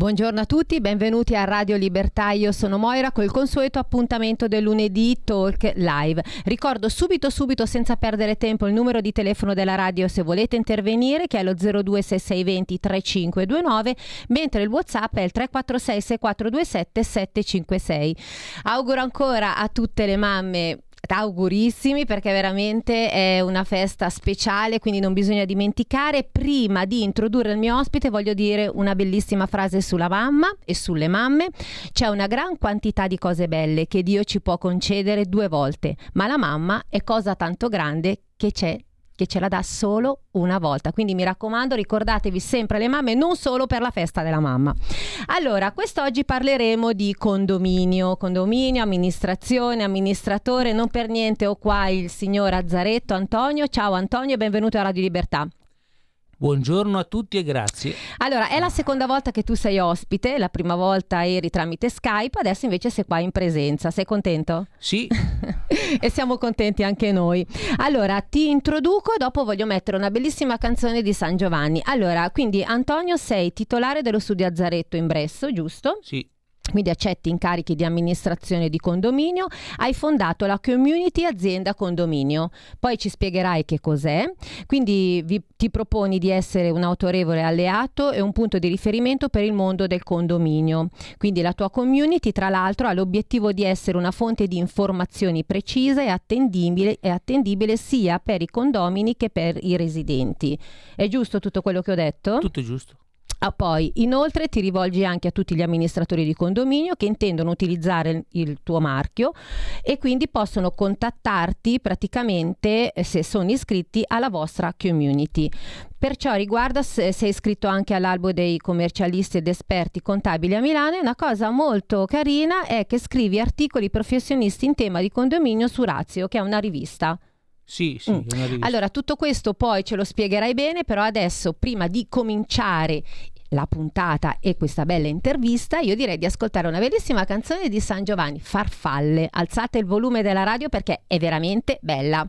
Buongiorno a tutti, benvenuti a Radio Libertà. Io sono Moira col consueto appuntamento del lunedì Talk Live. Ricordo subito, subito, senza perdere tempo, il numero di telefono della radio se volete intervenire, che è lo 026620 3529, mentre il WhatsApp è il 346 6427 756. Auguro ancora a tutte le mamme augurissimi perché veramente è una festa speciale, quindi non bisogna dimenticare. Prima di introdurre il mio ospite voglio dire una bellissima frase sulla mamma e sulle mamme. C'è una gran quantità di cose belle che Dio ci può concedere due volte, ma la mamma è cosa tanto grande che c'è che ce la dà solo una volta. Quindi mi raccomando, ricordatevi sempre le mamme, non solo per la festa della mamma. Allora, quest'oggi parleremo di condominio, condominio, amministrazione, amministratore. Non per niente ho qua il signor Azzaretto Antonio. Ciao Antonio e benvenuto a Radio Libertà. Buongiorno a tutti e grazie. Allora, è la seconda volta che tu sei ospite, la prima volta eri tramite Skype, adesso invece sei qua in presenza. Sei contento? Sì. e siamo contenti anche noi. Allora, ti introduco, dopo voglio mettere una bellissima canzone di San Giovanni. Allora, quindi Antonio sei titolare dello studio Azzaretto in Bresso, giusto? Sì quindi accetti incarichi di amministrazione di condominio, hai fondato la community azienda condominio. Poi ci spiegherai che cos'è. Quindi vi, ti proponi di essere un autorevole alleato e un punto di riferimento per il mondo del condominio. Quindi la tua community, tra l'altro, ha l'obiettivo di essere una fonte di informazioni precisa e attendibile, e attendibile sia per i condomini che per i residenti. È giusto tutto quello che ho detto? Tutto giusto. Ah, poi, inoltre, ti rivolgi anche a tutti gli amministratori di condominio che intendono utilizzare il tuo marchio e quindi possono contattarti praticamente eh, se sono iscritti alla vostra community. Perciò riguarda se sei iscritto anche all'albo dei commercialisti ed esperti contabili a Milano una cosa molto carina è che scrivi articoli professionisti in tema di condominio su Razio, che è una rivista. Sì, sì, mm. Allora, tutto questo poi ce lo spiegherai bene, però adesso, prima di cominciare la puntata e questa bella intervista, io direi di ascoltare una bellissima canzone di San Giovanni, Farfalle. Alzate il volume della radio perché è veramente bella.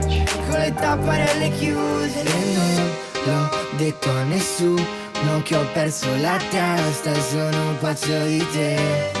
con le tapparelle chiuse. E non l'ho detto a nessuno che ho perso la testa Sono pazzo di te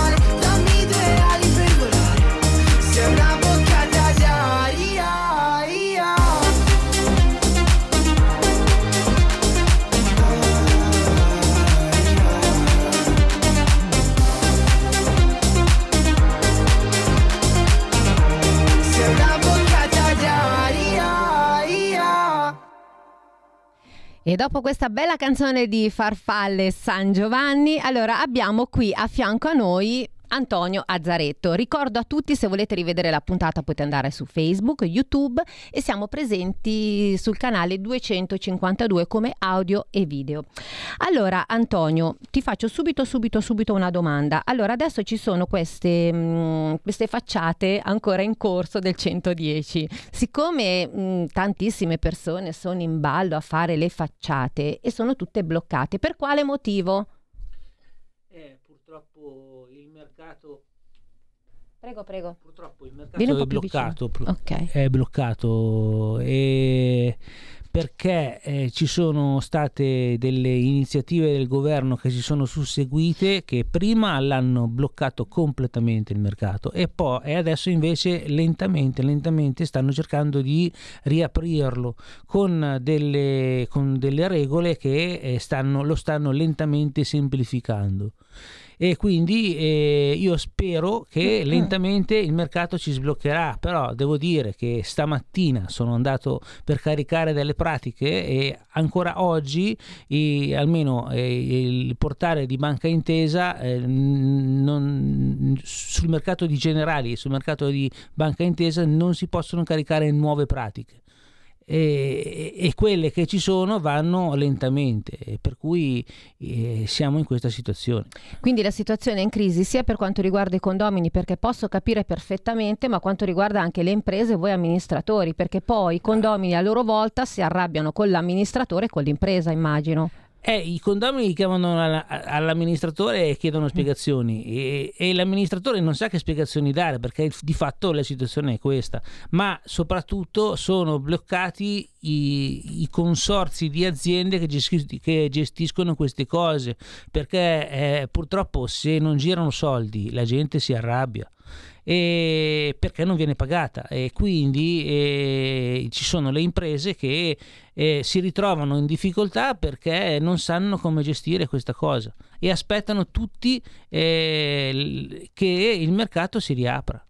E dopo questa bella canzone di Farfalle San Giovanni, allora abbiamo qui a fianco a noi Antonio Azzaretto. Ricordo a tutti, se volete rivedere la puntata potete andare su Facebook, YouTube e siamo presenti sul canale 252 come audio e video. Allora Antonio, ti faccio subito subito subito una domanda. Allora adesso ci sono queste, mh, mm, queste facciate ancora in corso del 110. Siccome mh, mm, tantissime persone sono in ballo a fare le facciate e sono tutte bloccate, per quale motivo? Eh, purtroppo mercato Prego, prego. Purtroppo il mercato è bloccato, okay. è bloccato e perché eh, ci sono state delle iniziative del governo che si sono susseguite che prima l'hanno bloccato completamente il mercato e poi e adesso invece lentamente lentamente stanno cercando di riaprirlo con delle, con delle regole che eh, stanno, lo stanno lentamente semplificando e quindi eh, io spero che mm. lentamente il mercato ci sbloccherà, però devo dire che stamattina sono andato per caricare delle pratiche e ancora oggi eh, almeno eh, il portale di Banca Intesa eh, non, sul mercato di generali e sul mercato di Banca Intesa non si possono caricare nuove pratiche e, e, quelle che ci sono vanno lentamente, per cui eh, siamo in questa situazione. Quindi la situazione è in crisi sia per quanto riguarda i condomini, perché posso capire perfettamente, ma quanto riguarda anche le imprese e voi amministratori, perché poi i condomini a loro volta si arrabbiano con l'amministratore e con l'impresa, immagino. Eh, I condomini chiamano all'amministratore e chiedono spiegazioni. E, e, l'amministratore non sa che spiegazioni dare perché di fatto la situazione è questa, ma soprattutto sono bloccati i, i consorzi di aziende che, gestis- che, gestiscono queste cose. Perché eh, purtroppo se non girano soldi la gente si arrabbia e perché non viene pagata e quindi eh, ci sono le imprese che eh, si ritrovano in difficoltà perché non sanno come gestire questa cosa e aspettano tutti eh, che il mercato si riapra.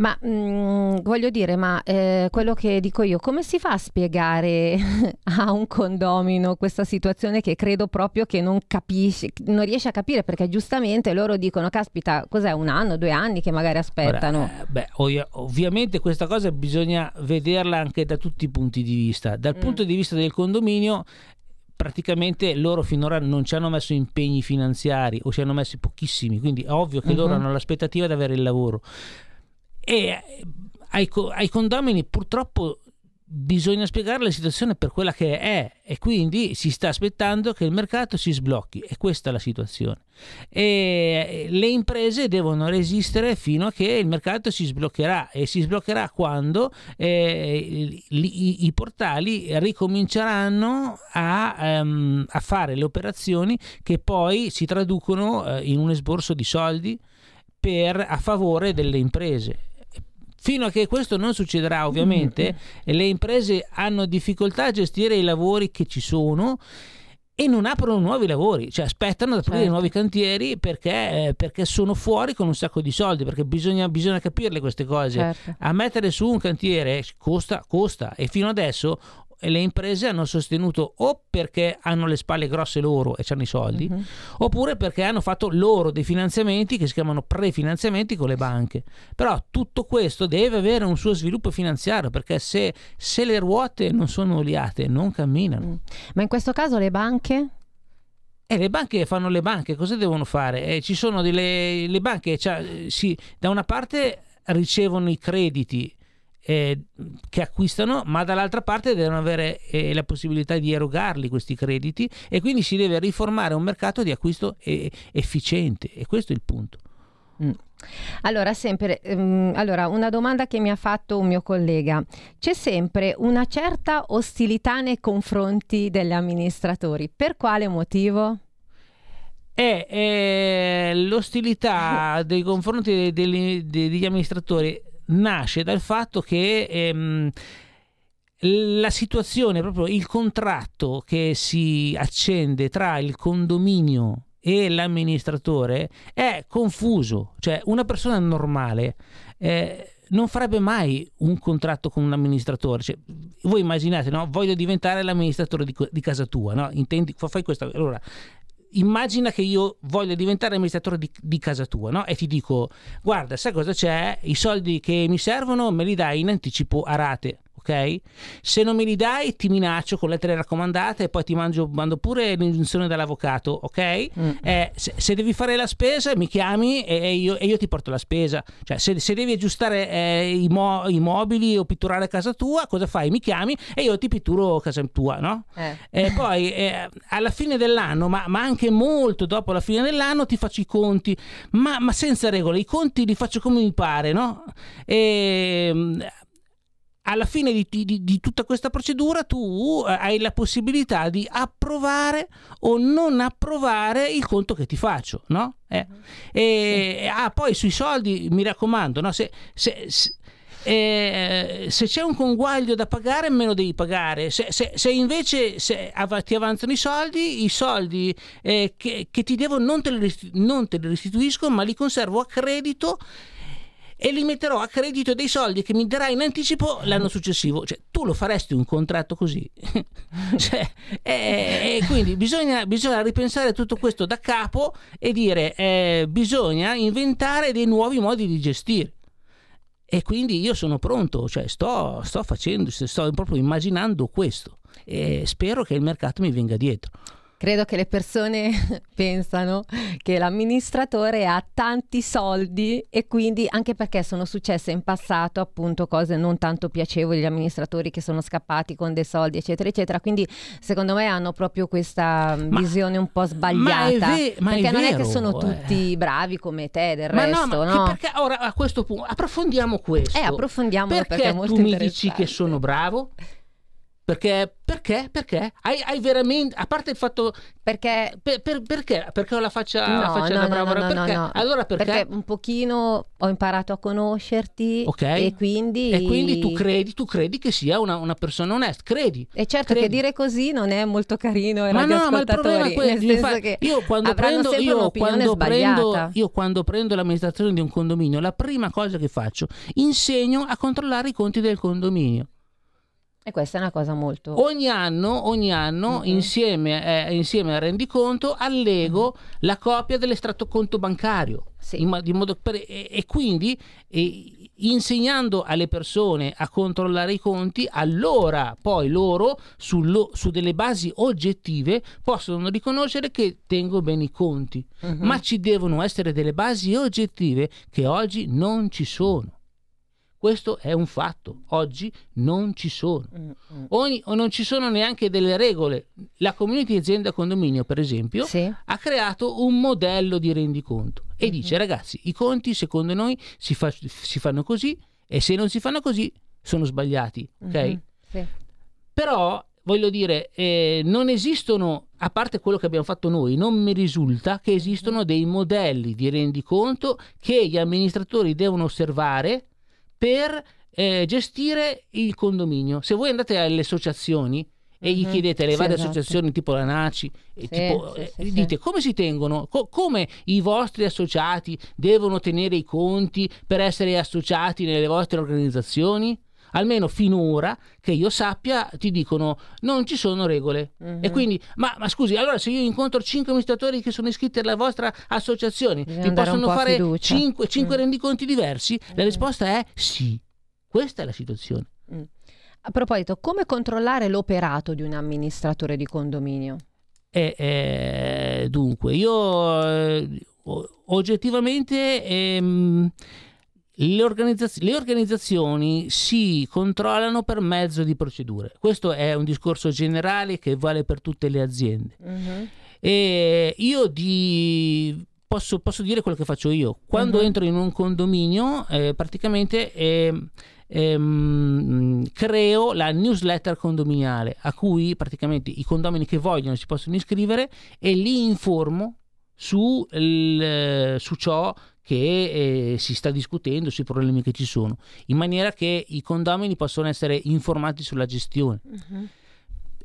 Ma mh, mm, voglio dire, ma eh, quello che dico io, come si fa a spiegare a un condomino questa situazione che credo proprio che non capisce, non riesce a capire perché giustamente loro dicono, caspita, cos'è un anno, due anni che magari aspettano? Ora, eh, beh, ov- ovviamente questa cosa bisogna vederla anche da tutti i punti di vista. Dal mm. punto di vista del condominio praticamente loro finora non ci hanno messo impegni finanziari o ci hanno messi pochissimi, quindi è ovvio che uh-huh. loro hanno l'aspettativa di avere il lavoro e ai, ai condomini purtroppo bisogna spiegare la situazione per quella che è. E quindi si sta aspettando che il mercato si sblocchi. E questa è la situazione. E le imprese devono resistere fino a che il mercato si sbloccherà. E si sbloccherà quando eh, i, i, portali ricominceranno a, um, a, fare le operazioni che poi si traducono uh, in un esborso di soldi per, a favore delle imprese Fino a che questo non succederà, ovviamente, mm-hmm. le imprese hanno difficoltà a gestire i lavori che ci sono e non aprono nuovi lavori, cioè aspettano ad aprire certo. nuovi cantieri perché, eh, perché, sono fuori con un sacco di soldi, perché bisogna, bisogna capirle queste cose. Certo. A mettere su un cantiere costa, costa e fino adesso le imprese hanno sostenuto o perché hanno le spalle grosse loro e hanno i soldi, uh-huh. oppure perché hanno fatto loro dei finanziamenti che si chiamano prefinanziamenti con le banche. Però tutto questo deve avere un suo sviluppo finanziario perché se, se le ruote non sono oliate non camminano. Mm. Ma in questo caso le banche? E eh, le banche fanno le banche, cosa devono fare? Eh, ci sono delle le banche, cioè, sì, da una parte ricevono i crediti eh, che acquistano, ma dall'altra parte devono avere eh, la possibilità di erogarli questi crediti e quindi si deve riformare un mercato di acquisto eh, efficiente e questo è il punto. Mm. Allora, sempre, um, allora, una domanda che mi ha fatto un mio collega. C'è sempre una certa ostilità nei confronti degli amministratori. Per quale motivo? È, è l'ostilità nei confronti degli, degli amministratori nasce dal fatto che ehm, la situazione, proprio il contratto che si accende tra il condominio e l'amministratore è confuso, cioè una persona normale eh, non farebbe mai un contratto con un amministratore. Cioè, voi immaginate, no? Voglio diventare l'amministratore di, di casa tua, no? Intendi, fai questo. Allora, immagina che io voglia diventare amministratore di, di, casa tua no? e ti dico guarda sai cosa c'è i soldi che mi servono me li dai in anticipo a rate ok? Se non me li dai ti minaccio con lettere raccomandate e poi ti mangio, mando pure l'ingiunzione dall'avvocato, ok? Mm. Eh, se, se, devi fare la spesa mi chiami e, e, io, e io, ti porto la spesa. Cioè se, se devi aggiustare eh, i, mo, i, mobili o pitturare casa tua, cosa fai? Mi chiami e io ti pitturo casa tua, no? Eh. E poi eh, alla fine dell'anno, ma, ma, anche molto dopo la fine dell'anno, ti faccio i conti, ma, ma senza regole. I conti li faccio come mi pare, no? E alla fine di, di, di, tutta questa procedura tu eh, hai la possibilità di approvare o non approvare il conto che ti faccio, no? Eh. E, ah, poi sui soldi, mi raccomando, no? se, se, se eh, se c'è un conguaglio da pagare me lo devi pagare se, se, se invece se ti avanzano i soldi i soldi eh, che, che, ti devo non te li restituisco ma li conservo a credito e li metterò a credito dei soldi che mi darai in anticipo l'anno successivo. Cioè, tu lo faresti un contratto così? cioè, e, e quindi bisogna, bisogna, ripensare tutto questo da capo e dire eh, bisogna inventare dei nuovi modi di gestire. E quindi io sono pronto, cioè sto, sto facendo, sto proprio immaginando questo e spero che il mercato mi venga dietro. Credo che le persone pensano che l'amministratore ha tanti soldi e quindi anche perché sono successe in passato appunto cose non tanto piacevoli, gli amministratori che sono scappati con dei soldi eccetera eccetera, quindi secondo me hanno proprio questa ma, visione un po' sbagliata, ma ve- ma perché non vero, è che sono eh. tutti bravi come te del ma resto, no? no? Perché ora a questo punto approfondiamo questo. Eh, approfondiamolo perché, perché è molto tu mi dici che sono bravo? Perché, perché? Perché? Hai, hai, veramente, a parte il fatto... Perché? Per, per, perché? Perché ho la faccia, no, la faccia no, da no, bravo? No, perché? no, Allora perché? Perché un pochino ho imparato a conoscerti okay. e quindi... E quindi tu credi, tu credi che sia una, una persona onesta, credi. E certo credi. che dire così non è molto carino ai ma no, ma il problema è quello, che io quando prendo, io quando prendo, io quando prendo l'amministrazione di un condominio, la prima cosa che faccio, insegno a controllare i conti del condominio. E questa è una cosa molto... Ogni anno, ogni anno uh-huh. insieme, eh, insieme, al rendiconto allego uh-huh. la copia dell'estratto conto bancario. Sì. In, per, e, e, quindi e, insegnando alle persone a controllare i conti, allora poi loro sullo, su delle basi oggettive possono riconoscere che tengo bene i conti. Uh-huh. Ma ci devono essere delle basi oggettive che oggi non ci sono. Questo è un fatto, oggi non ci sono. Mm, mm. Ogni, o non ci sono neanche delle regole. La community azienda condominio, per esempio, sì. ha creato un modello di rendiconto e mm-hmm. dice ragazzi, i conti secondo noi si, fa, si, fanno così e se non si fanno così sono sbagliati. Ok? Mm-hmm. Sì. Però voglio dire, eh, non esistono, a parte quello che abbiamo fatto noi, non mi risulta che esistono dei modelli di rendiconto che gli amministratori devono osservare per eh, gestire il condominio. Se voi andate alle associazioni e gli mhm. chiedete alle sì, varie esatto. associazioni tipo la NACI, sì, tipo, sì, eh, dite come si tengono, co- come i vostri associati devono tenere i conti per essere associati nelle vostre organizzazioni? Almeno finora che io sappia ti dicono non ci sono regole mm-hmm. e quindi ma, ma, scusi allora se io incontro 5 amministratori che sono iscritti alla vostra associazione mi possono fare 5, 5 mm. rendiconti diversi mm-hmm. la risposta è sì questa è la situazione mm. a proposito come controllare l'operato di un amministratore di condominio eh, eh, dunque io eh, oggettivamente ehm, le, organizzaz- le, organizzazioni si controllano per mezzo di procedure. Questo è un discorso generale che vale per tutte le aziende. Uh-huh. E io di, posso, posso, dire quello che faccio io. Quando uh-huh. entro in un condominio, eh, praticamente eh, ehm, creo la newsletter condominiale a cui praticamente i condomini che vogliono si possono iscrivere e li informo su, il, su ciò che eh, si sta discutendo sui problemi che ci sono, in maniera che i condomini possano essere informati sulla gestione. Uh-huh.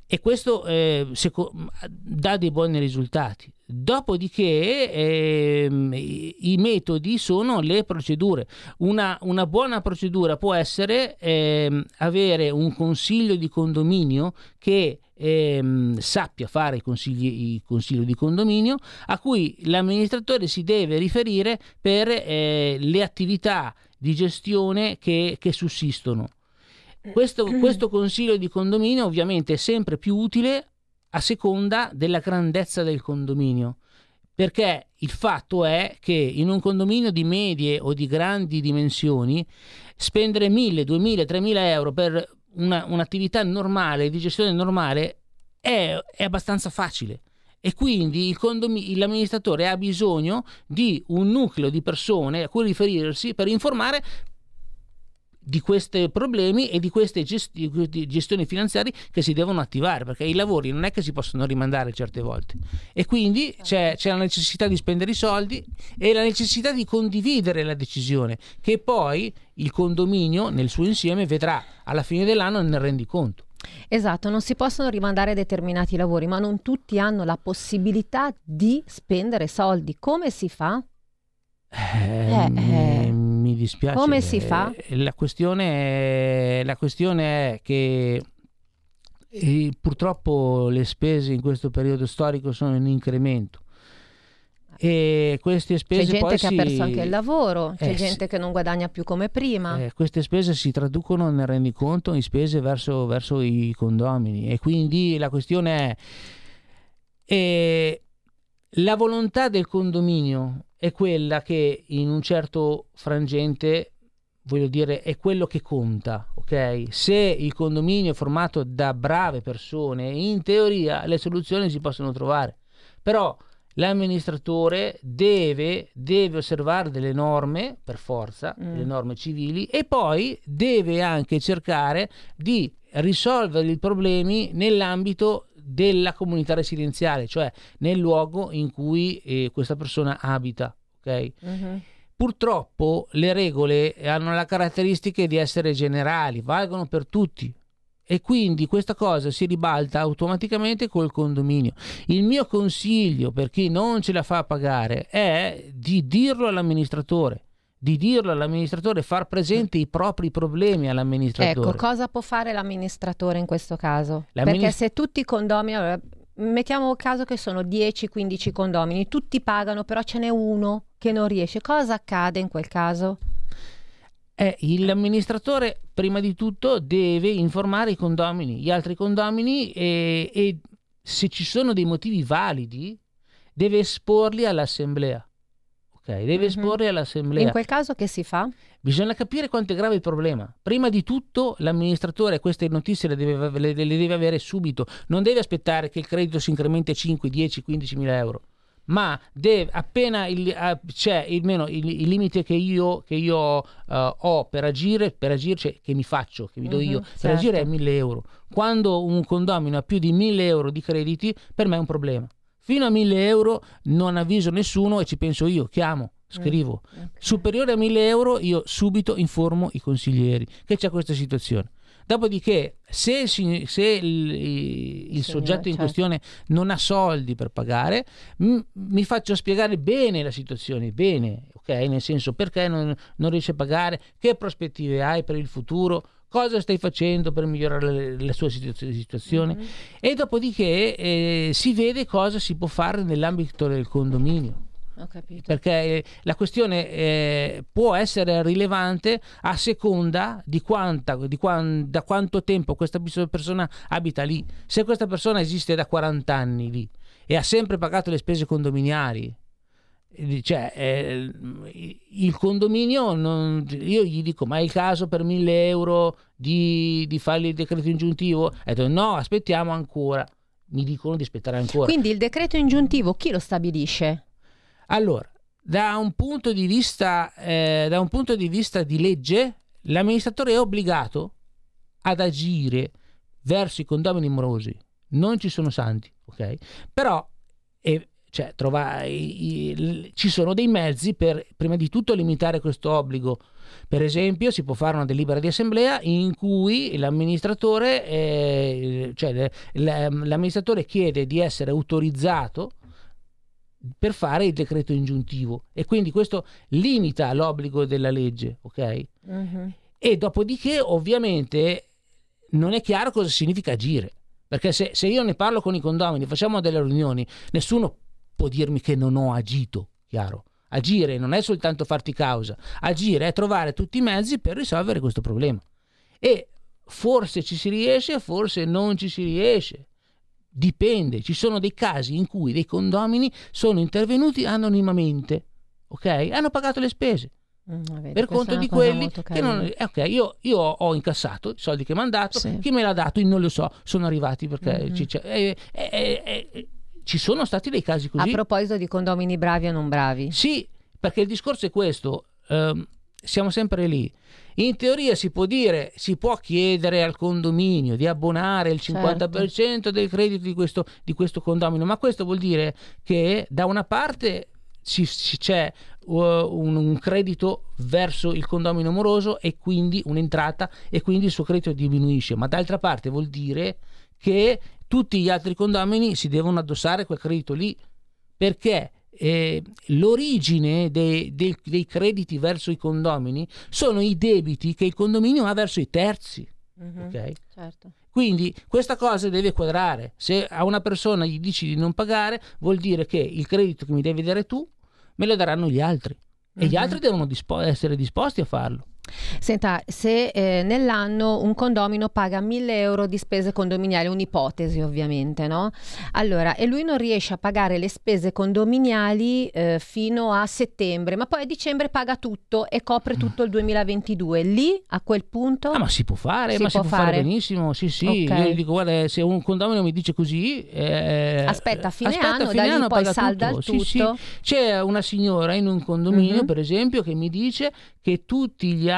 E questo eh, seco- dà dei buoni risultati. Dopodiché ehm, i metodi sono le procedure. Una, una buona procedura può essere ehm, avere un consiglio di condominio che ehm, sappia fare il consiglio di condominio a cui l'amministratore si deve riferire per eh, le attività di gestione che, che sussistono. Questo, questo consiglio di condominio ovviamente è sempre più utile a seconda della grandezza del condominio. Perché il fatto è che in un condominio di medie o di grandi dimensioni spendere 1000, 2000, 3000 euro per una, un'attività normale, di gestione normale, è, è abbastanza facile. E quindi il condomin- l'amministratore ha bisogno di un nucleo di persone a cui riferirsi per informare di questi problemi e di queste gesti- gestioni finanziarie che si devono attivare perché i lavori non è che si possono rimandare certe volte e quindi c'è, c'è, la necessità di spendere i soldi e la necessità di condividere la decisione che poi il condominio nel suo insieme vedrà alla fine dell'anno nel rendiconto. Esatto, non si possono rimandare determinati lavori, ma non tutti hanno la possibilità di spendere soldi. Come si fa? Eh, eh, eh mi dispiace. Come si fa? La questione è, la questione è che eh, purtroppo le spese in questo periodo storico sono in incremento. E queste spese c'è gente che si... ha perso anche il lavoro, c'è eh, gente che non guadagna più come prima. Eh, queste spese si traducono nel rendiconto in spese verso, verso i condomini e quindi la questione è eh, la volontà del condominio è quella che in un certo frangente, voglio dire, è quello che conta, ok? Se il condominio è formato da brave persone, in teoria le soluzioni si possono trovare. Però l'amministratore deve, deve, osservare delle norme, per forza, mm. le norme civili, e poi deve anche cercare di risolvere i problemi nell'ambito della comunità residenziale, cioè nel luogo in cui eh, questa persona abita. Okay? Mm-hmm. Purtroppo le regole hanno la caratteristica di essere generali, valgono per tutti, e quindi questa cosa si ribalta automaticamente col condominio. Il mio consiglio per chi non ce la fa pagare è di dirlo all'amministratore di dirlo all'amministratore, far presente i propri problemi all'amministratore. Ecco, cosa può fare l'amministratore in questo caso? Perché se tutti i condomini, allora, mettiamo caso che sono 10-15 condomini, tutti pagano, però ce n'è uno che non riesce, cosa accade in quel caso? Eh, l'amministratore prima di tutto deve informare i condomini, gli altri condomini e, e se ci sono dei motivi validi deve esporli all'assemblea. Ok, deve mm-hmm. esporli all'assemblea. In quel caso che si fa? Bisogna capire quanto è grave il problema. Prima di tutto l'amministratore queste notizie le deve, le, le deve avere subito, non deve aspettare che il credito si incrementi a 5, 10, 15 mila euro ma deve, appena uh, c'è il, meno, il, il, limite che io, che io uh, ho per agire, per agire cioè, che mi faccio, che mi do mm-hmm, io, certo. per agire è 1000 euro. Quando un condomino ha più di 1000 euro di crediti, per me è un problema. Fino a 1000 euro non avviso nessuno e ci penso io, chiamo, scrivo. Mm, okay. Superiore a 1000 euro io subito informo i consiglieri che c'è questa situazione. Dopodiché, se, se il, il soggetto in certo. questione non ha soldi per pagare, m- mi faccio spiegare bene la situazione, bene, ok? Nel senso perché non, non riesce a pagare, che prospettive hai per il futuro, cosa stai facendo per migliorare la sua situazione mm-hmm. e dopodiché eh, si vede cosa si può fare nell'ambito del condominio. Perché eh, la questione eh, può essere rilevante a seconda di, quanta, di quan, da quanto tempo questa persona abita lì. Se questa persona esiste da 40 anni lì e ha sempre pagato le spese condominiali, cioè eh, il condominio non, io gli dico ma è il caso per 1000 euro di, di fargli il decreto ingiuntivo? E detto no aspettiamo ancora mi dicono di aspettare ancora quindi il decreto ingiuntivo chi lo stabilisce? Allora, da un punto di vista, eh, da un punto di, vista di legge, l'amministratore è obbligato ad agire verso i condomini morosi. Non ci sono santi, ok? Però, eh, cioè, trova, i, i, ci sono dei mezzi per prima di tutto limitare questo obbligo. Per esempio, si può fare una delibera di assemblea in cui l'amministratore, eh, cioè, l'amministratore chiede di essere autorizzato per fare il decreto ingiuntivo e quindi questo limita l'obbligo della legge, ok? Uh-huh. E dopodiché, ovviamente, non è chiaro cosa significa agire. Perché se, se, io ne parlo con i condomini, facciamo delle riunioni, nessuno può dirmi che non ho agito, chiaro? Agire non è soltanto farti causa, agire è trovare tutti i mezzi per risolvere questo problema. E forse ci si riesce, forse non ci si riesce. Dipende, ci sono dei casi in cui dei condomini sono intervenuti anonimamente, ok? Hanno pagato le spese. Mm, vedi, per conto di quelli che non, eh, ok io, io, ho incassato i soldi che mi hanno dato sì. chi me l'ha dato io non lo so sono arrivati perché mm-hmm. ci, eh, eh, eh, ci sono stati dei casi così a proposito di condomini bravi o non bravi sì perché il discorso è questo ehm, siamo sempre lì in teoria si può dire si può chiedere al condominio di abbonare il 50% certo. del credito di questo, di questo condominio ma questo vuol dire che da una parte c'è uh, un, un, credito verso il condomino moroso e quindi un'entrata e quindi il suo credito diminuisce, ma d'altra parte vuol dire che tutti gli altri condomini si devono addossare quel credito lì perché eh, l'origine dei, dei, dei, crediti verso i condomini sono i debiti che il condominio ha verso i terzi. Mm-hmm, okay? certo. Quindi questa cosa deve quadrare. Se a una persona gli dici di non pagare, vuol dire che il credito che mi devi dare tu me lo daranno gli altri e gli mhm. altri devono dispo- essere disposti a farlo. Senta, se eh, nell'anno un condomino paga 1000 euro di spese condominiali, un'ipotesi ovviamente, no? Allora, e lui non riesce a pagare le spese condominiali eh, fino a settembre, ma poi a dicembre paga tutto e copre tutto il 2022. Lì, a quel punto... Ah, ma si può fare, si ma può si può fare. fare benissimo, sì sì. Okay. Io gli dico, guarda, se un condomino mi dice così... Eh, aspetta, a fine aspetta, anno, fine da lì poi salda tutto. tutto. Sì, sì. C'è una signora in un condominio, mm-hmm. per esempio, che mi dice che tutti gli anni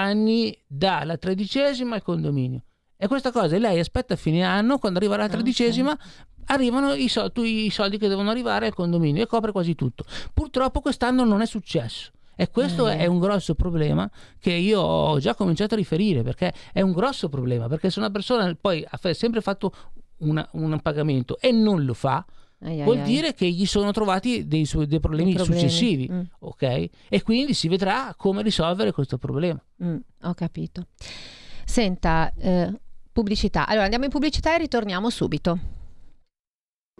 dalla tredicesima al condominio. E questa cosa lei aspetta a fine anno, quando arriva la ah, tredicesima, okay. arrivano i, sol- i, soldi che devono arrivare al condominio e copre quasi tutto. Purtroppo quest'anno non è successo. E questo eh. è un grosso problema che io ho già cominciato a riferire, perché è un grosso problema, perché se una persona poi ha sempre fatto una, un pagamento e non lo fa, Ai, vuol ai, dire ai. che gli sono trovati dei, dei, problemi, problemi, successivi, mm. ok? E quindi si vedrà come risolvere questo problema. Mm, ho capito. Senta, eh, pubblicità. Allora andiamo in pubblicità e ritorniamo subito.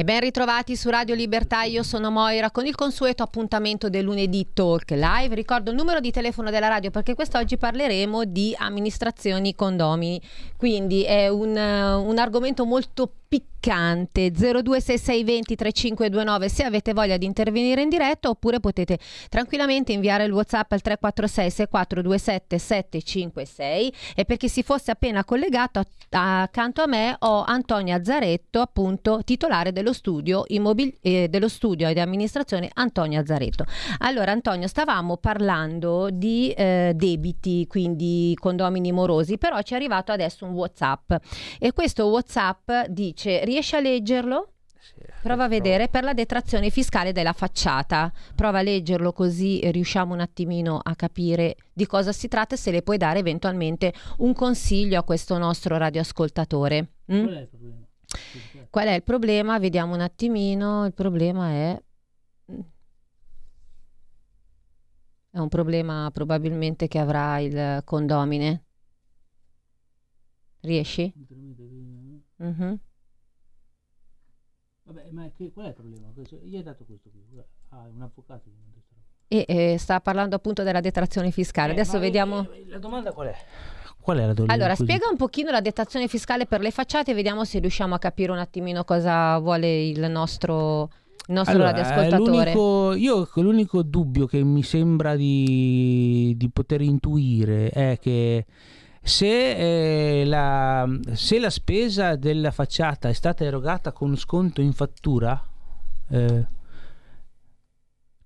E ben ritrovati su Radio Libertà, io sono Moira con il consueto appuntamento del lunedì Talk Live. Ricordo il numero di telefono della radio perché quest'oggi parleremo di amministrazioni condomini, quindi è un, un argomento molto piccante. 026620 3529 se avete voglia di intervenire in diretta oppure potete tranquillamente inviare il whatsapp al 346 6427 756 e per chi si fosse appena collegato accanto a me ho Antonia Zaretto appunto titolare dello studio, immobil- eh, dello studio di amministrazione Antonia Zaretto. Allora Antonio stavamo parlando di eh, debiti quindi condomini morosi però ci è arrivato adesso un whatsapp. E questo whatsapp dice dice, riesci a leggerlo? Prova a vedere per la detrazione fiscale della facciata. Prova a leggerlo così riusciamo un attimino a capire di cosa si tratta e se le puoi dare eventualmente un consiglio a questo nostro radioascoltatore. Mm? Qual è il problema? Qual è il problema? Vediamo un attimino. Il problema è... È un problema probabilmente che avrà il condomine. Riesci? Mm-hmm. Vabbè, ma che, qual è il problema? Gli hai dato questo qui? Ah, un avvocato e eh, sta parlando appunto della detrazione fiscale. Eh, Adesso vediamo. Eh, la domanda qual è? Qual è la domanda? Allora, spiega un pochino la detrazione fiscale per le facciate e vediamo se riusciamo a capire un attimino cosa vuole il nostro, il nostro allora, radioascoltatore. L'unico, io l'unico dubbio che mi sembra di, di poter intuire è che se, eh, la, se, la, spesa della facciata è stata erogata con sconto in fattura, eh,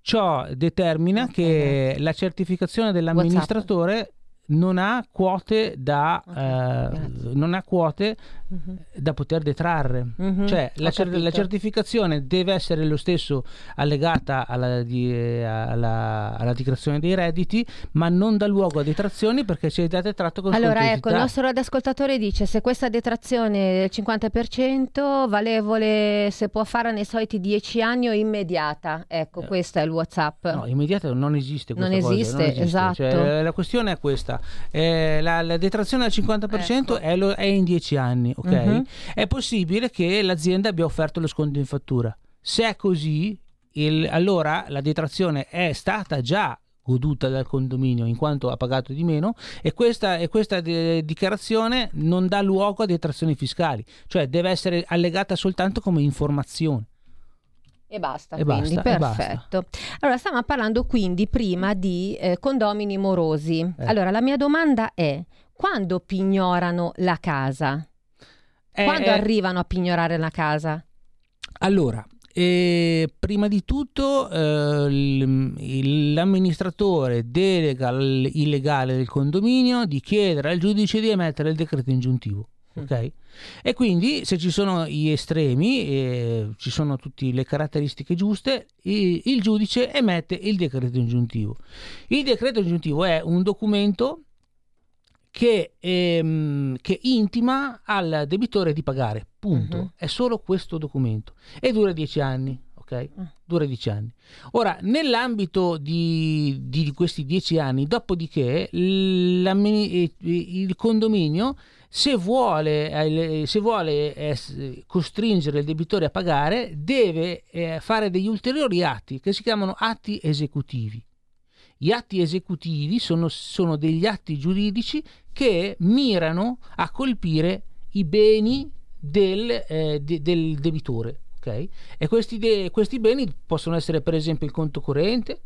ciò determina che la certificazione dell'amministratore non ha quote da, okay, eh, non ha quote uh-huh. da poter detrarre. Uh-huh. cioè la, cer- la, certificazione deve essere lo stesso allegata alla, di, alla, alla, dichiarazione dei redditi ma non dà luogo a detrazioni perché si è da detratto con allora ecco il nostro radioascoltatore dice se questa detrazione del 50% valevole se può fare nei soliti 10 anni o immediata. Ecco eh. questo è il whatsapp. No immediata non esiste non esiste, non esiste, esatto cioè, la questione è questa eh, la, la, detrazione al 50% ecco. è, lo, è, in 10 anni, ok? Uh-huh. È possibile che l'azienda abbia offerto lo sconto in fattura. Se è così, il, allora la detrazione è stata già goduta dal condominio in quanto ha pagato di meno e questa, e questa de- dichiarazione non dà luogo a detrazioni fiscali, cioè deve essere allegata soltanto come informazione. E basta, e quindi basta, perfetto. Basta. Allora, stavamo parlando quindi prima di eh, condomini morosi. Eh. Allora, la mia domanda è: quando pignorano la casa? Eh, quando eh. arrivano a pignorare la casa? Allora, eh, prima di tutto eh, l'amministratore delega illegale del condominio di chiedere al giudice di emettere il decreto ingiuntivo. Mm. ok? E quindi se ci sono gli estremi, eh, ci sono tutte le caratteristiche giuste, il, il giudice emette il decreto ingiuntivo. Il decreto ingiuntivo è un documento che, ehm, che, intima al debitore di pagare, punto. Uh-huh. È solo questo documento e dura dieci anni. ok? Uh. Dura dieci anni. Ora, nell'ambito di, di questi dieci anni, dopodiché il condominio se vuole, eh, se vuole eh, costringere il debitore a pagare, deve eh, fare degli ulteriori atti che si chiamano atti esecutivi. Gli atti esecutivi sono, sono degli atti giuridici che mirano a colpire i beni del, eh, de, del debitore. Okay? E questi, de, questi beni possono essere per esempio il conto corrente,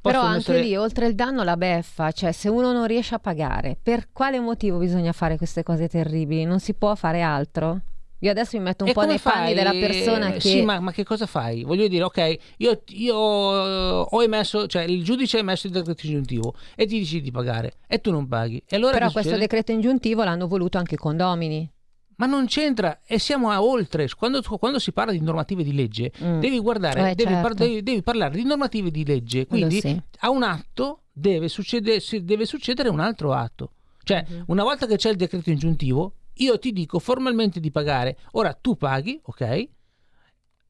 però anche essere... lì, oltre il danno, la beffa, cioè se uno non riesce a pagare, per quale motivo bisogna fare queste cose terribili? Non si può fare altro? Io adesso mi metto un e po' nei fai? panni della persona che... Sì, ma, ma, che cosa fai? Voglio dire, ok, io, io, ho emesso, cioè il giudice ha emesso il decreto ingiuntivo e ti dici di pagare e tu non paghi. Allora Però questo decreto ingiuntivo l'hanno voluto anche i condomini ma non c'entra e siamo a oltre. Quando, quando si parla di normative di legge, mm. devi guardare, eh, devi, certo. par- devi, devi, parlare di normative di legge. Quindi sì. a un atto deve, succede, deve, succedere un altro atto. Cioè, mm. una volta che c'è il decreto ingiuntivo, io ti dico formalmente di pagare. Ora tu paghi, ok?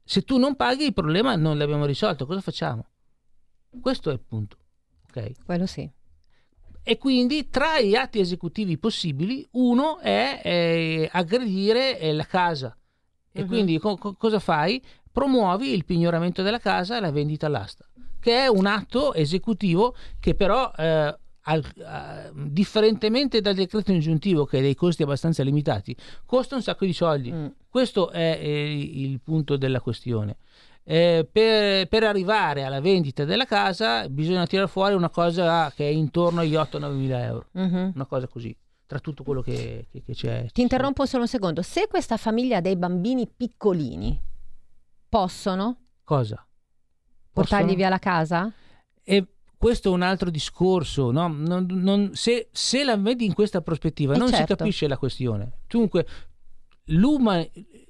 Se tu non paghi, il problema non l'abbiamo risolto. Cosa facciamo? Questo è il punto. Ok? Quello sì. E quindi tra gli atti esecutivi possibili, uno è eh, aggredire eh, la casa. E Mhm. quindi co- co- cosa fai? Promuovi il pignoramento della casa e la vendita all'asta, che è un atto esecutivo che però, eh, al- eh, differentemente dal decreto ingiuntivo, che ha dei costi abbastanza limitati, costa un sacco di soldi. Mm. Questo è eh, il punto della questione. Eh, per, per arrivare alla vendita della casa bisogna tirare fuori una cosa che è intorno agli 8-9 mila euro, Mhm. una cosa così, tra tutto quello che, che- che c'è. Ti interrompo solo un secondo. Se questa famiglia ha dei bambini piccolini, possono Cosa? portargli Possono? via la casa? E questo è un altro discorso, no? Non- non- se, se la vedi in questa prospettiva Eh, non si certo. capisce la questione. Dunque, l'uma-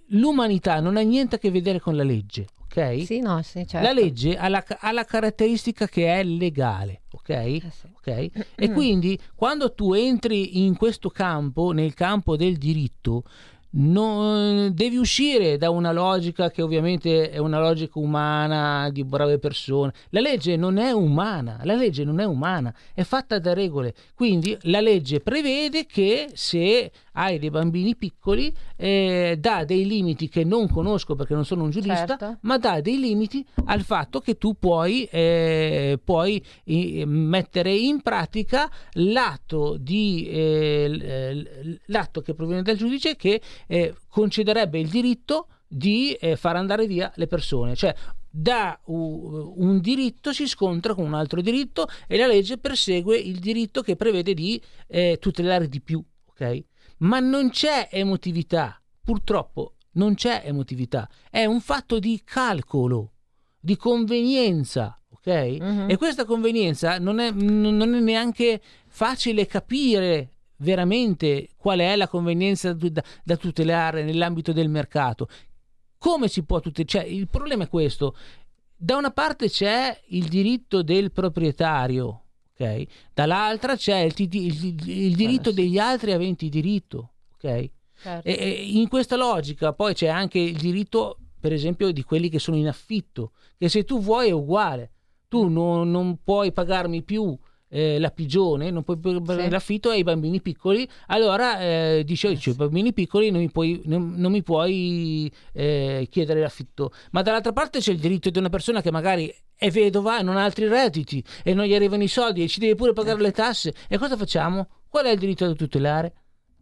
l'umanità non ha niente a che vedere con la legge, ok? Sì, no, sì, certo. La legge ha la, ha la caratteristica che è legale, ok? Eh Ok? E quindi quando tu entri in questo campo, nel campo del diritto, non- devi uscire da una logica che ovviamente è una logica umana di brave persone. La legge non è umana, la legge non è umana, è fatta da regole. Quindi la legge prevede che se hai dei bambini piccoli eh, dà dei limiti che non conosco perché non sono un giurista, Certo. ma dà dei limiti al fatto che tu puoi, eh, puoi eh, mettere in pratica l'atto, di, eh, l- l'atto che proviene dal giudice che eh, concederebbe il diritto di eh, far andare via le persone. Cioè, da un diritto si scontra con un altro diritto e la legge persegue il diritto che prevede di eh, tutelare di più. ok? Ma non c'è emotività, purtroppo non c'è emotività, è un fatto di calcolo, di convenienza. ok? Mhm. E questa convenienza non è, non è neanche facile capire veramente qual è la convenienza da, da tutelare nell'ambito del mercato. Come si può tutelare? Cioè, il problema è questo. Da una parte c'è il diritto del proprietario, ok? Dall'altra c'è il, ti- il- il diritto degli altri aventi diritto, ok? Certo. E, e in questa logica poi c'è anche il diritto, per esempio, di quelli che sono in affitto, che se tu vuoi è uguale. Tu non, non puoi pagarmi più eh, la pigione, non puoi pagare Sì. l'affitto ai bambini piccoli, allora eh, dice, dice, ai bambini piccoli non mi puoi, non- non mi puoi eh, chiedere l'affitto. Ma dall'altra parte c'è il diritto di una persona che magari è vedova e non ha altri redditi e non gli arrivano i soldi e ci deve pure pagare le tasse. E cosa facciamo? Qual è il diritto da tutelare?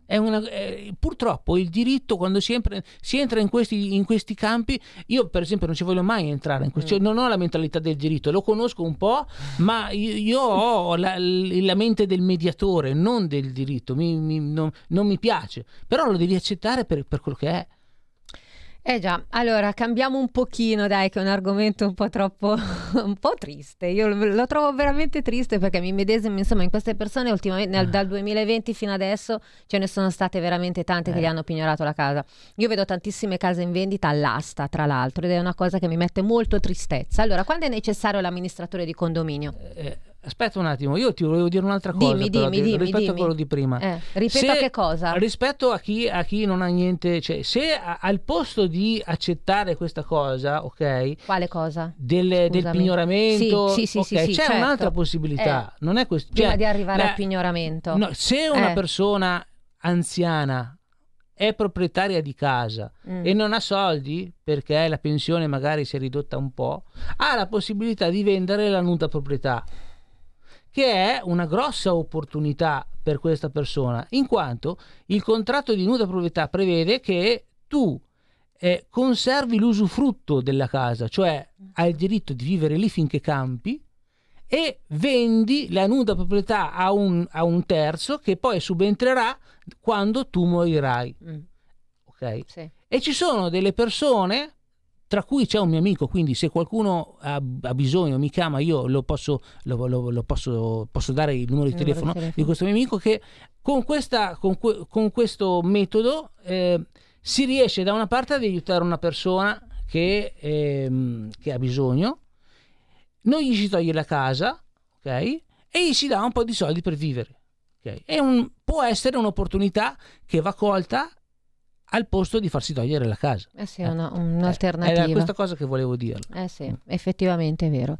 È una- è- purtroppo il diritto quando si entra, si entra in, questi, in questi campi, io per esempio non ci voglio mai entrare, in questo, cioè, non ho la mentalità del diritto, lo conosco un po', ma io, io ho la, la mente del mediatore, non del diritto, mi- mi- non, non mi piace, però lo devi accettare per, per quello che è. Eh già, allora cambiamo un pochino, dai, che è un argomento un po' troppo, un po' triste. Io lo, lo trovo veramente triste perché mi medesimo, insomma, in queste persone ultimamente, nel- dal 2020 fino adesso ce ne sono state veramente tante che Eh. gli hanno pignorato la casa. Io vedo tantissime case in vendita all'asta, tra l'altro, ed è una cosa che mi mette molto tristezza. Allora, quando è necessario l'amministratore di condominio? Eh, aspetta un attimo, io ti volevo dire un'altra cosa Dimmi, però, dimmi, di- dimmi, rispetto a quello di prima. Eh, ripeto Se- che cosa? Rispetto a chi, a chi non ha niente, cioè se a- al posto di accettare questa cosa, ok, Quale cosa? del, del pignoramento, Sì, sì, sì, ok, sì, sì, c'è certo. un'altra possibilità, Eh, non è questo. Prima cioè, di arrivare la- al pignoramento. no, se una Eh. persona anziana è proprietaria di casa Mm. e non ha soldi perché la pensione magari si è ridotta un po', ha la possibilità di vendere la nuda proprietà, che è una grossa opportunità per questa persona, in quanto il contratto di nuda proprietà prevede che tu eh, conservi l'usufrutto della casa, cioè hai il diritto di vivere lì finché campi e vendi la nuda proprietà a un, a un terzo che poi subentrerà quando tu morirai. Mm. Ok? Sì. E ci sono delle persone, tra cui c'è un mio amico, quindi se qualcuno ha, ha bisogno, mi chiama, io lo posso, lo- lo- lo posso, posso dare il numero di Il telefono, telefono. di questo mio amico che con, questa, con, con questo metodo eh, si riesce da una parte ad aiutare una persona che, ehm, che ha bisogno, non gli si toglie la casa, ok? E gli si dà un po' di soldi per vivere. ok? È un- può essere un'opportunità che va colta al posto di farsi togliere la casa. Eh sì, è una, un'alternativa. Era questa cosa che volevo dirle. Eh sì, effettivamente è vero.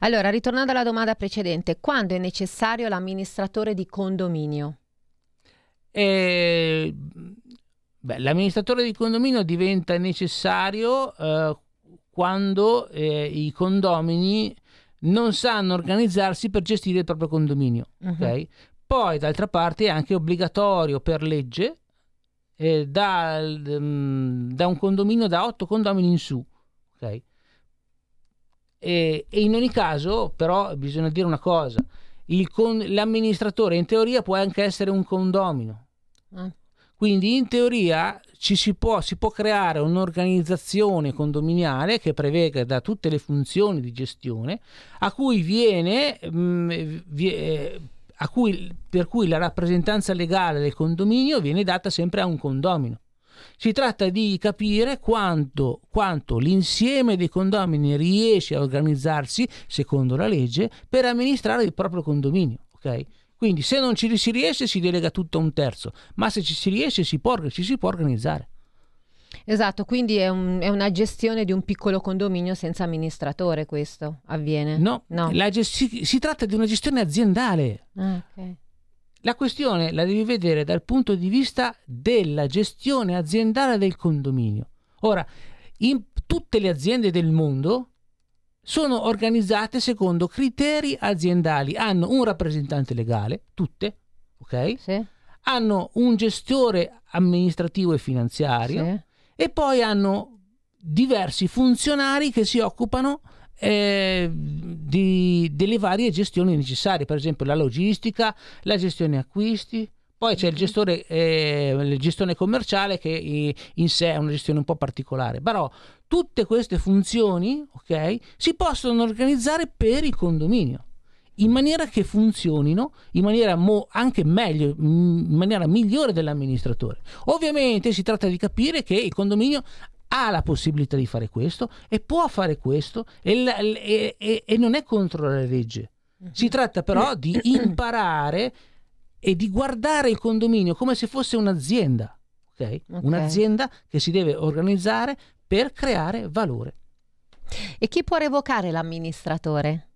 Allora, ritornando alla domanda precedente, quando è necessario l'amministratore di condominio? E, beh, l'amministratore di condominio diventa necessario eh, quando eh, i condomini non sanno organizzarsi per gestire il proprio condominio. Uh-huh. Okay? Poi, d'altra parte, è anche obbligatorio per legge eh, da, um, da, un condominio, da otto condomini in su. Okay? E, e, in ogni caso, però, bisogna dire una cosa: con, l'amministratore in teoria può anche essere un condomino. Uh. Quindi in teoria ci si può, si può creare un'organizzazione condominiale che preveda tutte le funzioni di gestione a cui viene, mh, mm, vie, a cui, per cui la rappresentanza legale del condominio viene data sempre a un condomino. Si tratta di capire quanto, quanto, l'insieme dei condomini riesce a organizzarsi, secondo la legge, per amministrare il proprio condominio. Okay? Quindi se non ci si riesce si delega tutto a un terzo, ma se ci si riesce si può, ci si può organizzare. Esatto, quindi è, un, è, una gestione di un piccolo condominio senza amministratore questo avviene? No, no. Gest- si, si, tratta di una gestione aziendale. Ah, okay. La questione la devi vedere dal punto di vista della gestione aziendale del condominio. Ora, in tutte le aziende del mondo sono organizzate secondo criteri aziendali, hanno un rappresentante legale, tutte, ok? Sì. Hanno un gestore amministrativo e finanziario sì. E poi hanno diversi funzionari che si occupano eh, di, delle varie gestioni necessarie, per esempio la logistica, la gestione acquisti, poi c'è il gestore, eh, la gestione commerciale che in sé è una gestione un po' particolare, però tutte queste funzioni okay, si possono organizzare per il condominio in maniera che funzionino in maniera mo- anche meglio, in maniera migliore dell'amministratore. Ovviamente si tratta di capire che il condominio ha la possibilità di fare questo e può fare questo e, e, e, e non è contro la legge. Si tratta però di imparare e di guardare il condominio come se fosse un'azienda, okay? Okay. un'azienda che si deve organizzare per creare valore. E chi può revocare l'amministratore?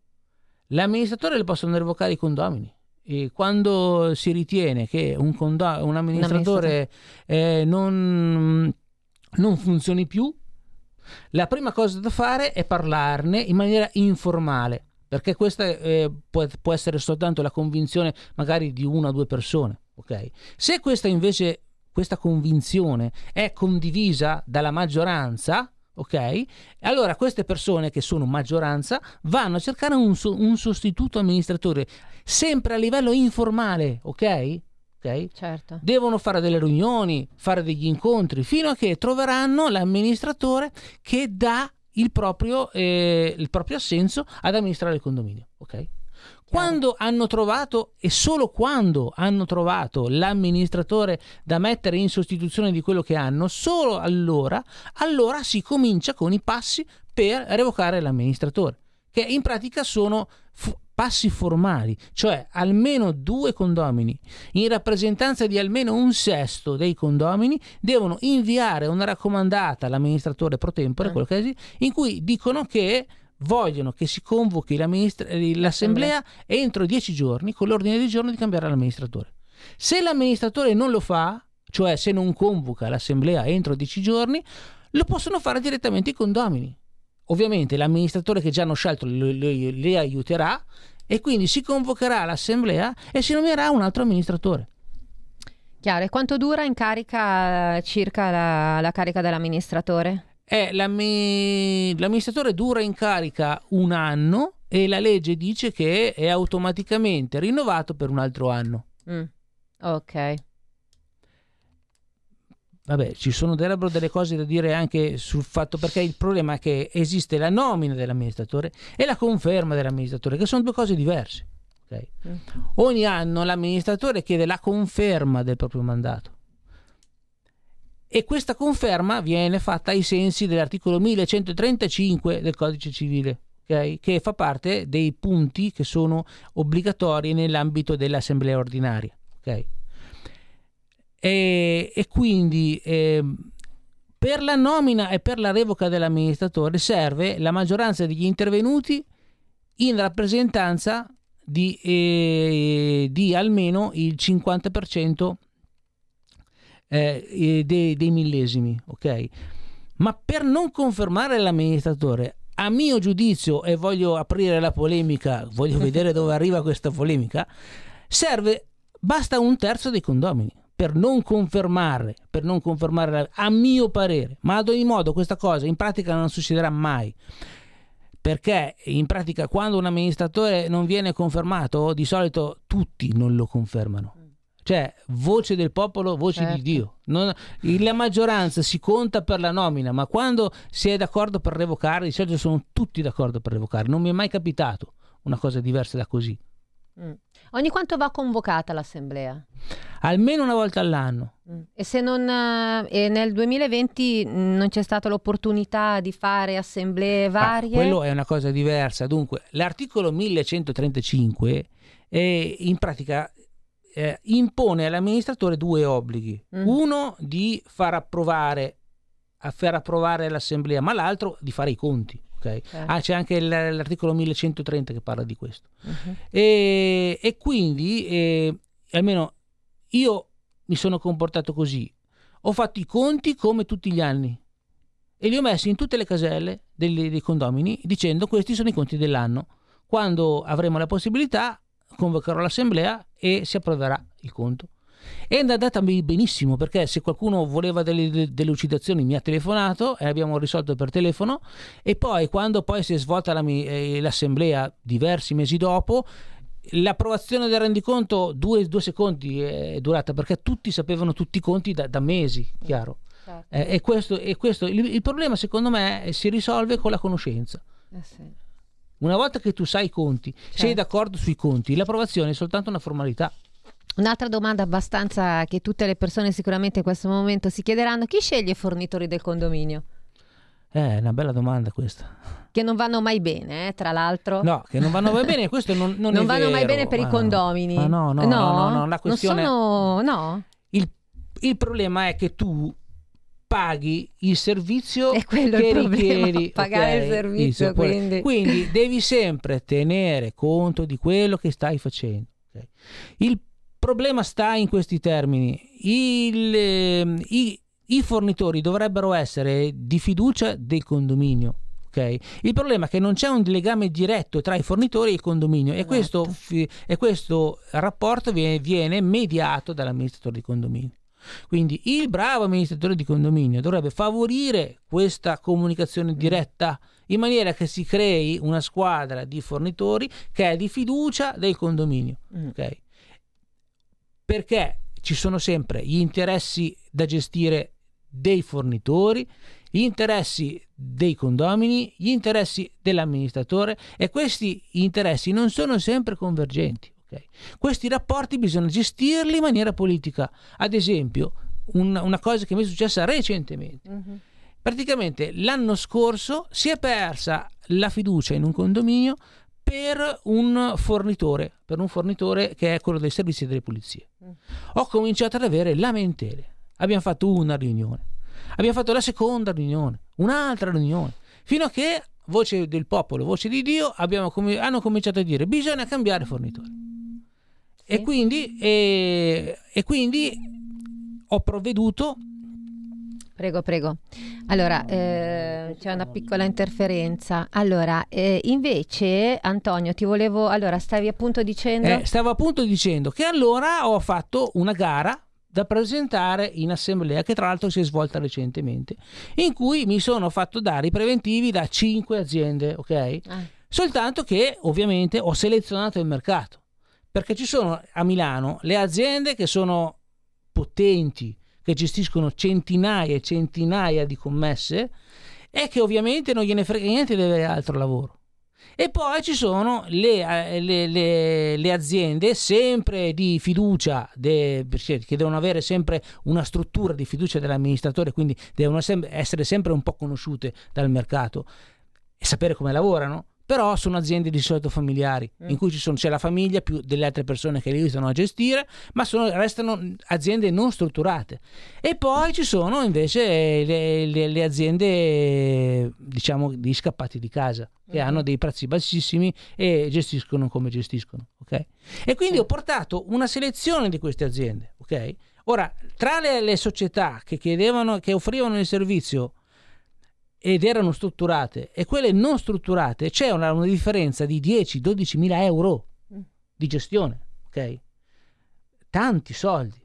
L'amministratore lo possono revocare i condomini. E quando si ritiene che un, condo- un amministratore eh, non, non funzioni più, la prima cosa da fare è parlarne in maniera informale perché questa eh, può, può, essere soltanto la convinzione magari di una o due persone. Okay? Se questa invece, questa convinzione è condivisa dalla maggioranza, ok? Allora queste persone che sono maggioranza vanno a cercare un, un sostituto amministratore, sempre a livello informale, ok? Okay? Certo. Devono fare delle riunioni, fare degli incontri, fino a che troveranno l'amministratore che dà il proprio, eh, il proprio assenso ad amministrare il condominio. Okay? Quando hanno trovato, e solo quando hanno trovato l'amministratore da mettere in sostituzione di quello che hanno, solo allora, allora si comincia con i passi per revocare l'amministratore, che in pratica sono fu- passi formali, cioè almeno due condomini, in rappresentanza di almeno un sesto dei condomini, devono inviare una raccomandata all'amministratore pro tempore, eh. che è, in cui dicono che vogliono che si convochi l'assemblea entro dieci giorni con l'ordine di giorno di cambiare l'amministratore. Se l'amministratore non lo fa, cioè se non convoca l'assemblea entro dieci giorni, lo possono fare direttamente i condomini. Ovviamente l'amministratore che già hanno scelto li aiuterà e quindi si convocherà l'assemblea e si nomierà un altro amministratore. Chiaro, e quanto dura in carica circa la, la carica dell'amministratore? Eh, l'amministratore dura in carica un anno e la legge dice che è automaticamente rinnovato per un altro anno. Mm, ok vabbè, ci sono delle cose da dire anche sul fatto perché il problema è che esiste la nomina dell'amministratore e la conferma dell'amministratore, che sono due cose diverse. Okay? Mm. Ogni anno l'amministratore chiede la conferma del proprio mandato e questa conferma viene fatta ai sensi dell'articolo 1135 del codice civile. Okay? che fa parte dei punti che sono obbligatori nell'ambito dell'assemblea ordinaria. Okay? e, e quindi eh, per la nomina e per la revoca dell'amministratore serve la maggioranza degli intervenuti in rappresentanza di, eh, di almeno il 50% eh, dei, dei millesimi, ok? Ma per non confermare l'amministratore, a mio giudizio, e voglio aprire la polemica, voglio vedere dove arriva questa polemica, serve, basta un terzo dei condomini per non confermare, per non confermare a mio parere, ma ad ogni modo questa cosa in pratica non succederà mai. Perché in pratica quando un amministratore non viene confermato, di solito tutti non lo confermano. Cioè, voce del popolo, voce certo. di Dio. Non, la maggioranza si conta per la nomina, ma quando si è d'accordo per revocare, di solito sono tutti d'accordo per revocare. Non mi è mai capitato una cosa diversa da così. Mm. Ogni quanto va convocata l'assemblea? Almeno una volta all'anno. Mm. E se non, eh, nel 2020 non c'è stata l'opportunità di fare assemblee varie? Ah, quello è una cosa diversa. Dunque, l'articolo 1135 è, in pratica eh, impone all'amministratore due obblighi. Mm. Uno di far approvare, far approvare l'assemblea, ma l'altro di fare i conti. Okay. Ah, c'è anche l'articolo 1130 che parla di questo. Uh-huh. E, e, quindi, eh, almeno io mi sono comportato così. Ho fatto i conti come tutti gli anni e li ho messi in tutte le caselle dei, dei condomini dicendo questi sono i conti dell'anno. Quando avremo la possibilità convocherò l'assemblea e si approverà il conto. È andata benissimo perché se qualcuno voleva delle delucidazioni mi ha telefonato e abbiamo risolto per telefono e poi quando poi si è svolta la, eh, l'assemblea diversi mesi dopo l'approvazione del rendiconto due, due, secondi è durata perché tutti sapevano tutti i conti da, da mesi, chiaro. Certo. Eh, e questo, e questo il, il, problema secondo me si risolve con la conoscenza. Eh sì. Una volta che tu sai i conti, certo. sei d'accordo sui conti, l'approvazione è soltanto una formalità. Un'altra domanda abbastanza che tutte le persone sicuramente in questo momento si chiederanno, chi sceglie i fornitori del condominio? Eh, è una bella domanda questa. Che non vanno mai bene, eh, tra l'altro. No, che non vanno mai bene, questo non, non, non vanno vero. mai bene per ma i condomini. No, no, no, no, no, no, la questione... Non sono... No? Il, il problema è che tu paghi il servizio è quello che il problema, richiedi. Pagare okay? il servizio, quindi. quindi devi sempre tenere conto di quello che stai facendo. Okay? Il problema sta in questi termini. Il, eh, i, I fornitori dovrebbero essere di fiducia del condominio. Okay? Il problema è che non c'è un legame diretto tra i fornitori e il condominio esatto. e, questo, e, questo, rapporto viene, viene mediato dall'amministratore di condominio. Quindi il bravo amministratore di condominio dovrebbe favorire questa comunicazione mm. diretta in maniera che si crei una squadra di fornitori che è di fiducia del condominio. Mm. Okay? perché ci sono sempre gli interessi da gestire dei fornitori, gli interessi dei condomini, gli interessi dell'amministratore e questi interessi non sono sempre convergenti. Okay? Questi rapporti bisogna gestirli in maniera politica. Ad esempio, un, una cosa che mi è successa recentemente. Uh-huh. Praticamente l'anno scorso si è persa la fiducia in un condominio per un fornitore, per un fornitore che è quello dei servizi delle pulizie. Mm. Ho cominciato ad avere lamentele. Abbiamo fatto una riunione, abbiamo fatto la seconda riunione, un'altra riunione, fino a che, voce del popolo, voce di Dio, com- hanno cominciato a dire bisogna cambiare fornitore. E, quindi, e, e quindi ho provveduto Prego, prego. Allora, eh, c'è una piccola interferenza. Allora, eh, invece, Antonio, ti volevo... Allora, stavi appunto dicendo... Eh, stavo appunto dicendo che allora ho fatto una gara da presentare in assemblea, che tra l'altro si è svolta recentemente, in cui mi sono fatto dare i preventivi da cinque aziende, ok? Ah. Soltanto che ovviamente ho selezionato il mercato, perché ci sono a Milano le aziende che sono potenti, che gestiscono centinaia e centinaia di commesse e che ovviamente non gliene frega niente di avere altro lavoro. E poi ci sono le, eh, le, le, le aziende sempre di fiducia, de, che devono avere sempre una struttura di fiducia dell'amministratore, quindi devono sem- essere sempre un po' conosciute dal mercato e sapere come lavorano però sono aziende di solito familiari, mm. in cui sono, c'è la famiglia più delle altre persone che li aiutano a gestire, ma sono, restano aziende non strutturate. E poi ci sono invece le, le, le aziende, diciamo, di scappati di casa, che mm. hanno dei prezzi bassissimi e gestiscono come gestiscono. Okay? E quindi sì. ho portato una selezione di queste aziende. Okay? Ora, tra le, le società che, chiedevano, che offrivano il servizio ed erano strutturate e quelle non strutturate c'è una, una differenza di 10-12 mila euro mm. di gestione, ok? Tanti soldi.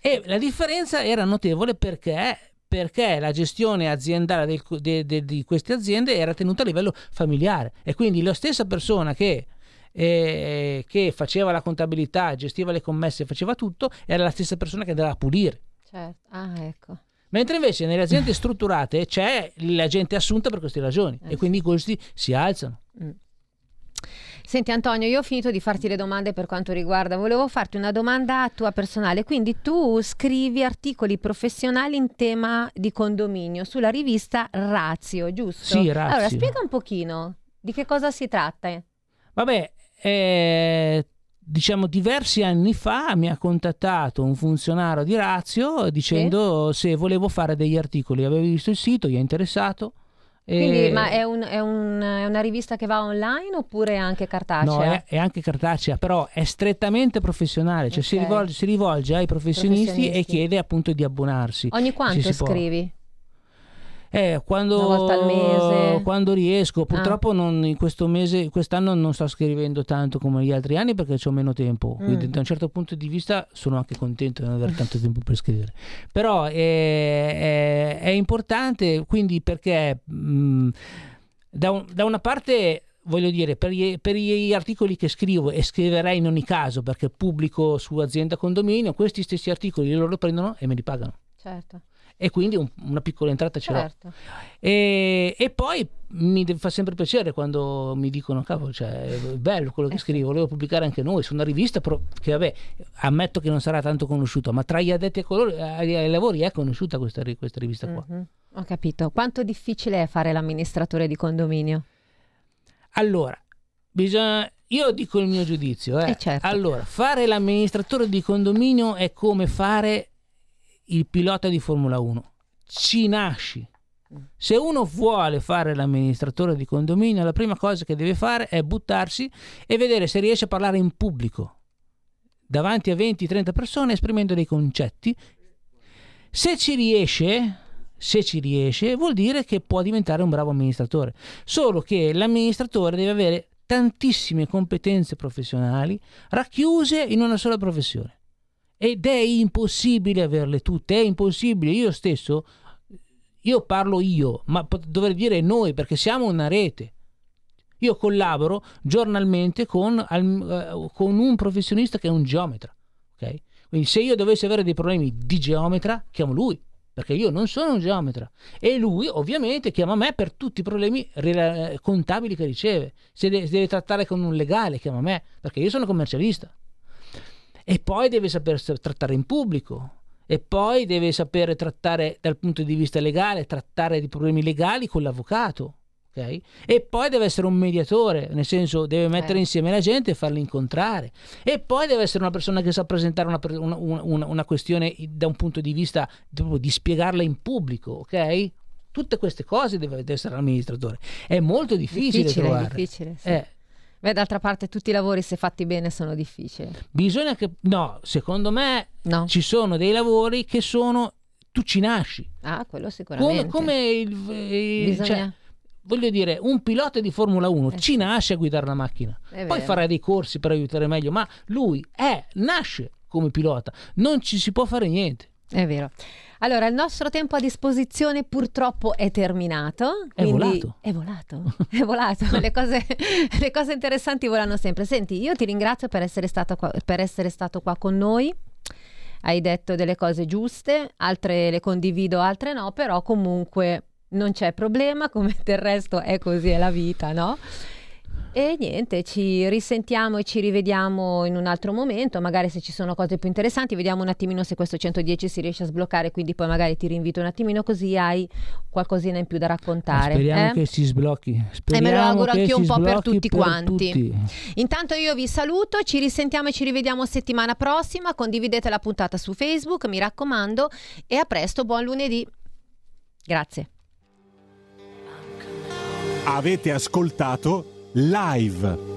Eh, e la differenza era notevole perché, perché la gestione aziendale del, de, de, di queste aziende era tenuta a livello familiare e quindi la stessa persona che, eh, che faceva la contabilità, gestiva le commesse, faceva tutto, era la stessa persona che andava a pulire. Certo, ah ecco. Mentre invece nelle aziende strutturate c'è la gente assunta per queste ragioni eh, e quindi i costi si alzano. Mm. Senti Antonio, io ho finito di farti le domande per quanto riguarda, volevo farti una domanda tua personale, quindi tu scrivi articoli professionali in tema di condominio sulla rivista Razio, giusto? Sì, Razio. Allora, spiega un pochino di che cosa si tratta. Vabbè, eh, diciamo diversi anni fa mi ha contattato un funzionario di Razio dicendo sì. se volevo fare degli articoli avevi visto il sito gli è interessato quindi, ma è, un, è, un, è, una rivista che va online oppure è anche cartacea? No, è, è anche cartacea, però è strettamente professionale, cioè okay. si, rivolge, si, rivolge, ai professionisti, professionisti, e chiede appunto di abbonarsi. Ogni quanto scrivi? Eh, quando, Una volta al mese? Quando riesco. Ah. Purtroppo ah. non, in questo mese, quest'anno non sto scrivendo tanto come gli altri anni perché ho meno tempo. Mm. Quindi da un certo punto di vista sono anche contento di non avere tanto tempo per scrivere. Però è, è, è importante quindi perché mh, mm, da, un, da una parte voglio dire, per gli, per gli, articoli che scrivo e scriverei in ogni caso perché pubblico su azienda condominio, questi stessi articoli loro prendono e me li pagano. Certo e quindi un, una piccola entrata ce certo. l'ho. E, e, poi mi fa sempre piacere quando mi dicono, cavolo, cioè, è bello quello che eh scrivo, volevo pubblicare anche noi su una rivista che vabbè, ammetto che non sarà tanto conosciuta, ma tra gli addetti ai, colori, ai, ai lavori è conosciuta questa, questa rivista qua. Mm-hmm. Ho capito. Quanto difficile è fare l'amministratore di condominio? Allora, bisogna io dico il mio giudizio. Eh. Eh certo. Allora, fare l'amministratore di condominio è come fare il pilota di Formula 1. Ci nasci. Se uno vuole fare l'amministratore di condominio, la prima cosa che deve fare è buttarsi e vedere se riesce a parlare in pubblico, davanti a 20-30 persone, esprimendo dei concetti. Se ci riesce, se ci riesce, vuol dire che può diventare un bravo amministratore. Solo che l'amministratore deve avere tantissime competenze professionali racchiuse in una sola professione ed è impossibile averle tutte, è impossibile. Io stesso, io parlo io, ma dovrei dire noi perché siamo una rete. Io collaboro giornalmente con, uh, con un professionista che è un geometra. Okay? Quindi se io dovessi avere dei problemi di geometra, chiamo lui, perché io non sono un geometra. E lui ovviamente chiama me per tutti i problemi contabili che riceve. Se se deve trattare con un legale, chiama me, perché io sono commercialista e poi deve saper trattare in pubblico e poi deve sapere trattare dal punto di vista legale, trattare di problemi legali con l'avvocato. Okay? E poi deve essere un mediatore, nel senso deve mettere eh. insieme la gente e farli incontrare. E poi deve essere una persona che sa presentare una, una, una, una questione da un punto di vista di spiegarla in pubblico, ok? Tutte queste cose deve, deve essere l'amministratore. È molto difficile, difficile trovare. Difficile, sì. eh, Beh, d'altra parte tutti i lavori se fatti bene sono difficili. Bisogna che... No, secondo me no. ci sono dei lavori che sono... Tu ci nasci. Ah, quello sicuramente. Come, come il... il Bisogna... cioè, voglio dire, un pilota di Formula 1 eh. ci nasce a guidare la macchina. Poi farà dei corsi per aiutare meglio, ma lui è, nasce come pilota. Non ci si può fare niente. È vero. Allora, il nostro tempo a disposizione purtroppo è terminato. È volato. È volato. È volato. le, cose, le, cose, interessanti volano sempre. Senti, io ti ringrazio per essere, qua, per essere stato qua con noi. Hai detto delle cose giuste, altre le condivido, altre no, però comunque non c'è problema, come del resto è così, è la vita, no? E niente, ci risentiamo e ci rivediamo in un altro momento, magari se ci sono cose più interessanti, vediamo un attimino se questo 110 si riesce a sbloccare, quindi poi magari ti rinvito un attimino così hai qualcosina in più da raccontare. Speriamo eh? che si sblocchi. Speriamo e me lo auguro che anch'io un po' per tutti per quanti. tutti. Intanto io vi saluto, ci risentiamo e ci rivediamo settimana prossima, condividete la puntata su Facebook, mi raccomando, e a presto, buon lunedì. Grazie. Avete ascoltato live